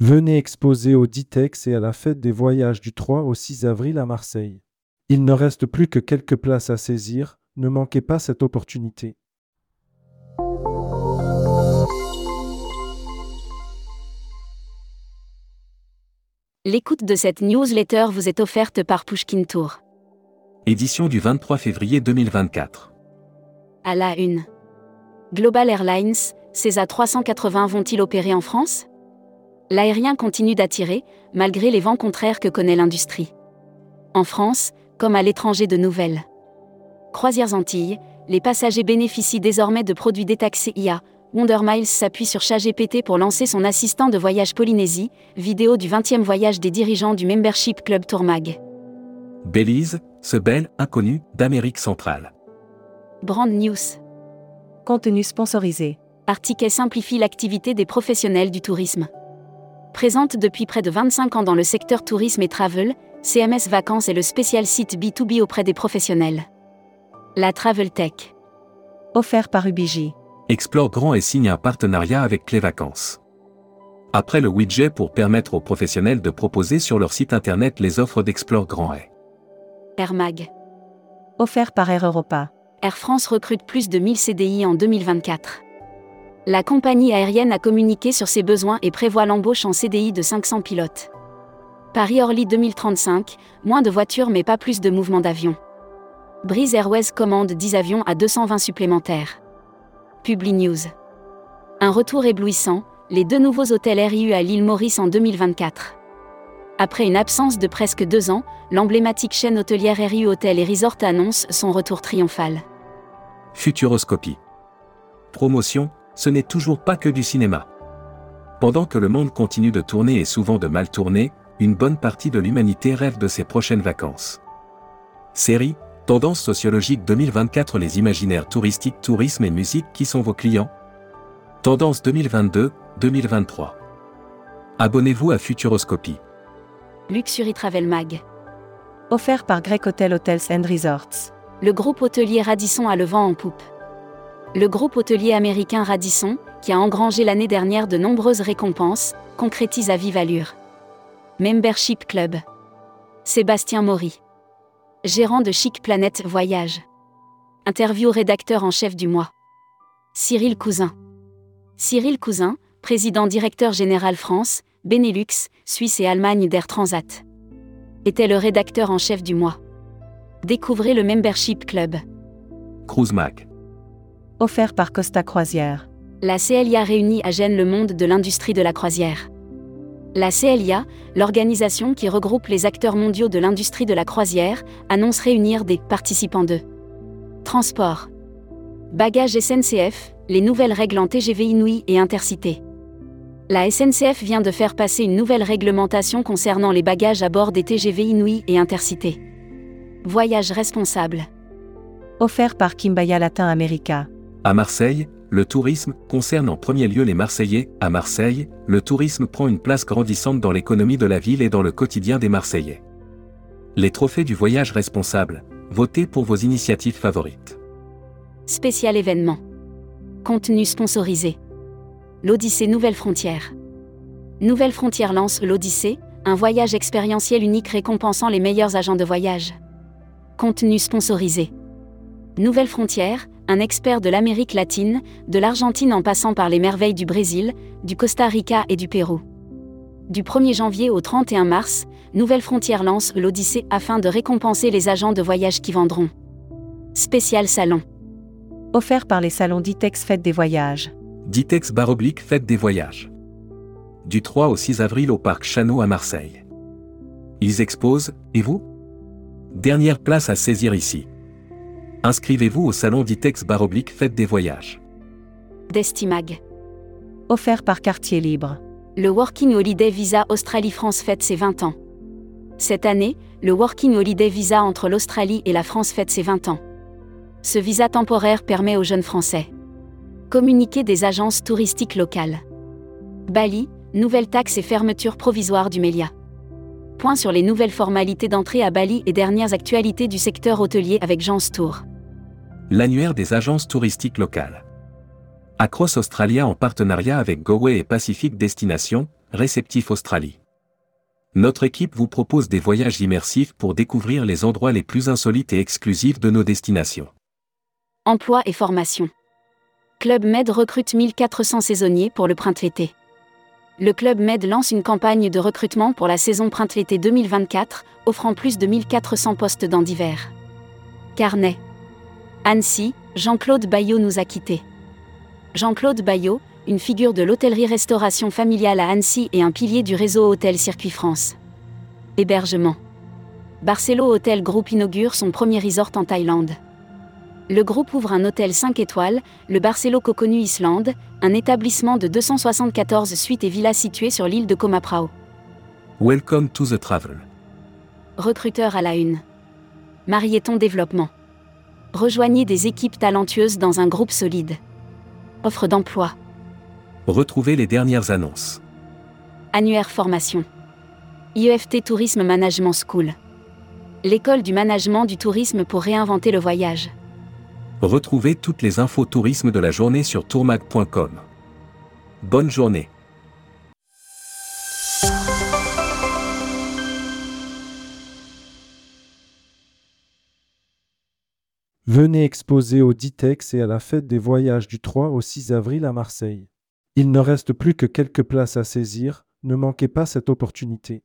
Venez exposer au Ditex et à la fête des voyages du 3 au 6 avril à Marseille. Il ne reste plus que quelques places à saisir, ne manquez pas cette opportunité. L'écoute de cette newsletter vous est offerte par Pushkin Tour. Édition du 23 février 2024. À la une. Global Airlines, ces A380 vont-ils opérer en France? L'aérien continue d'attirer, malgré les vents contraires que connaît l'industrie. En France, comme à l'étranger de nouvelles. Croisières Antilles, les passagers bénéficient désormais de produits détaxés IA. Wonder Miles s'appuie sur ChatGPT pour lancer son assistant de voyage Polynésie, vidéo du 20e voyage des dirigeants du Membership Club Tourmag. Belize, ce bel inconnu d'Amérique centrale. Brand News. Contenu sponsorisé. Artiquet simplifie l'activité des professionnels du tourisme. Présente depuis près de 25 ans dans le secteur tourisme et travel, CMS Vacances est le spécial site B2B auprès des professionnels. La Travel Tech. Offert par Ubiji. Explore Grand et signe un partenariat avec Clé Vacances. Après le widget pour permettre aux professionnels de proposer sur leur site internet les offres d'Explore Grand et Air Mag. Offert par Air Europa. Air France recrute plus de 1000 CDI en 2024. La compagnie aérienne a communiqué sur ses besoins et prévoit l'embauche en CDI de 500 pilotes. Paris-Orly 2035, moins de voitures mais pas plus de mouvements d'avions. Breeze Airways commande 10 avions à 220 supplémentaires. Publi News. Un retour éblouissant, les deux nouveaux hôtels RIU à l'île Maurice en 2024. Après une absence de presque deux ans, l'emblématique chaîne hôtelière RIU Hôtel et Resort annonce son retour triomphal. Futuroscopie. Promotion, ce n'est toujours pas que du cinéma. Pendant que le monde continue de tourner et souvent de mal tourner, une bonne partie de l'humanité rêve de ses prochaines vacances. Série, Tendance sociologique 2024 Les imaginaires touristiques, tourisme et musique qui sont vos clients? Tendance 2022-2023. Abonnez-vous à Futuroscopie. Luxury Travel Mag. Offert par Grec Hotel Hotels and Resorts. Le groupe hôtelier Radisson a le vent en poupe. Le groupe hôtelier américain Radisson, qui a engrangé l'année dernière de nombreuses récompenses, concrétise à vive allure. Membership Club. Sébastien Maury. Gérant de Chic Planète Voyage. Interview rédacteur en chef du mois. Cyril Cousin. Cyril Cousin, président directeur général France, Benelux, Suisse et Allemagne d'Air Transat. Était le rédacteur en chef du mois. Découvrez le Membership Club. Cruise Mag. Offert par Costa Croisière. La CLIA réunit à Gênes le monde de l'industrie de la croisière. La CLIA, l'organisation qui regroupe les acteurs mondiaux de l'industrie de la croisière, annonce réunir des participants de transport, bagages SNCF, les nouvelles règles en TGV Inouï et Intercité. La SNCF vient de faire passer une nouvelle réglementation concernant les bagages à bord des TGV Inouï et Intercité. Voyage responsable. Offert par Kimbaya Latin America. À Marseille, le tourisme concerne en premier lieu les Marseillais. À Marseille, le tourisme prend une place grandissante dans l'économie de la ville et dans le quotidien des Marseillais. Les trophées du voyage responsable, votez pour vos initiatives favorites. Spécial événement. Contenu sponsorisé. L'Odyssée Nouvelle Frontière. Nouvelle Frontière lance l'Odyssée, un voyage expérientiel unique récompensant les meilleurs agents de voyage. Contenu sponsorisé. Nouvelle Frontière, un expert de l'Amérique latine, de l'Argentine en passant par les merveilles du Brésil, du Costa Rica et du Pérou. Du 1er janvier au 31 mars, Nouvelle Frontière lance l'Odyssée afin de récompenser les agents de voyage qui vendront. Spécial salon. Offert par les salons Ditex Fête des Voyages. Ditex Baroblique Fête des Voyages. Du 3 au 6 avril au Parc Chano à Marseille. Ils exposent, et vous? Dernière place à saisir ici. Inscrivez-vous au salon Ditex Baroblique Fête des Voyages. Destimag. Offert par Quartier Libre. Le Working Holiday Visa Australie-France fête ses 20 ans. Cette année, le Working Holiday Visa entre l'Australie et la France fête ses 20 ans. Ce visa temporaire permet aux jeunes Français communiquer des agences touristiques locales. Bali, nouvelle taxe et fermeture provisoire du Mélia. Point sur les nouvelles formalités d'entrée à Bali et dernières actualités du secteur hôtelier avec Jean Stour. L'annuaire des agences touristiques locales. Across Australia en partenariat avec Goway et Pacific Destination, réceptif Australie. Notre équipe vous propose des voyages immersifs pour découvrir les endroits les plus insolites et exclusifs de nos destinations. Emploi et formation. Club Med recrute 1400 saisonniers pour le printemps-été. Le Club Med lance une campagne de recrutement pour la saison printemps-été 2024, offrant plus de 1400 postes dans divers. Carnet. Annecy, Jean-Claude Bayot nous a quittés. Jean-Claude Bayot, une figure de l'hôtellerie-restauration familiale à Annecy et un pilier du réseau Hôtel Circuit France. Hébergement. Barcelo Hotel Group inaugure son premier resort en Thaïlande. Le groupe ouvre un hôtel 5 étoiles, le Barcelo Kokonu Island, un établissement de 274 suites et villas situé sur l'île de Komaprao. Welcome to the travel. Recruteur à la une. Marieton Développement. Rejoignez des équipes talentueuses dans un groupe solide. Offre d'emploi. Retrouvez les dernières annonces. Annuaire formation. IEFT Tourisme Management School. L'école du management du tourisme pour réinventer le voyage. Retrouvez toutes les infos tourisme de la journée sur tourmag.com. Bonne journée. Venez exposer au Ditex et à la fête des voyages du 3 au 6 avril à Marseille. Il ne reste plus que quelques places à saisir, ne manquez pas cette opportunité.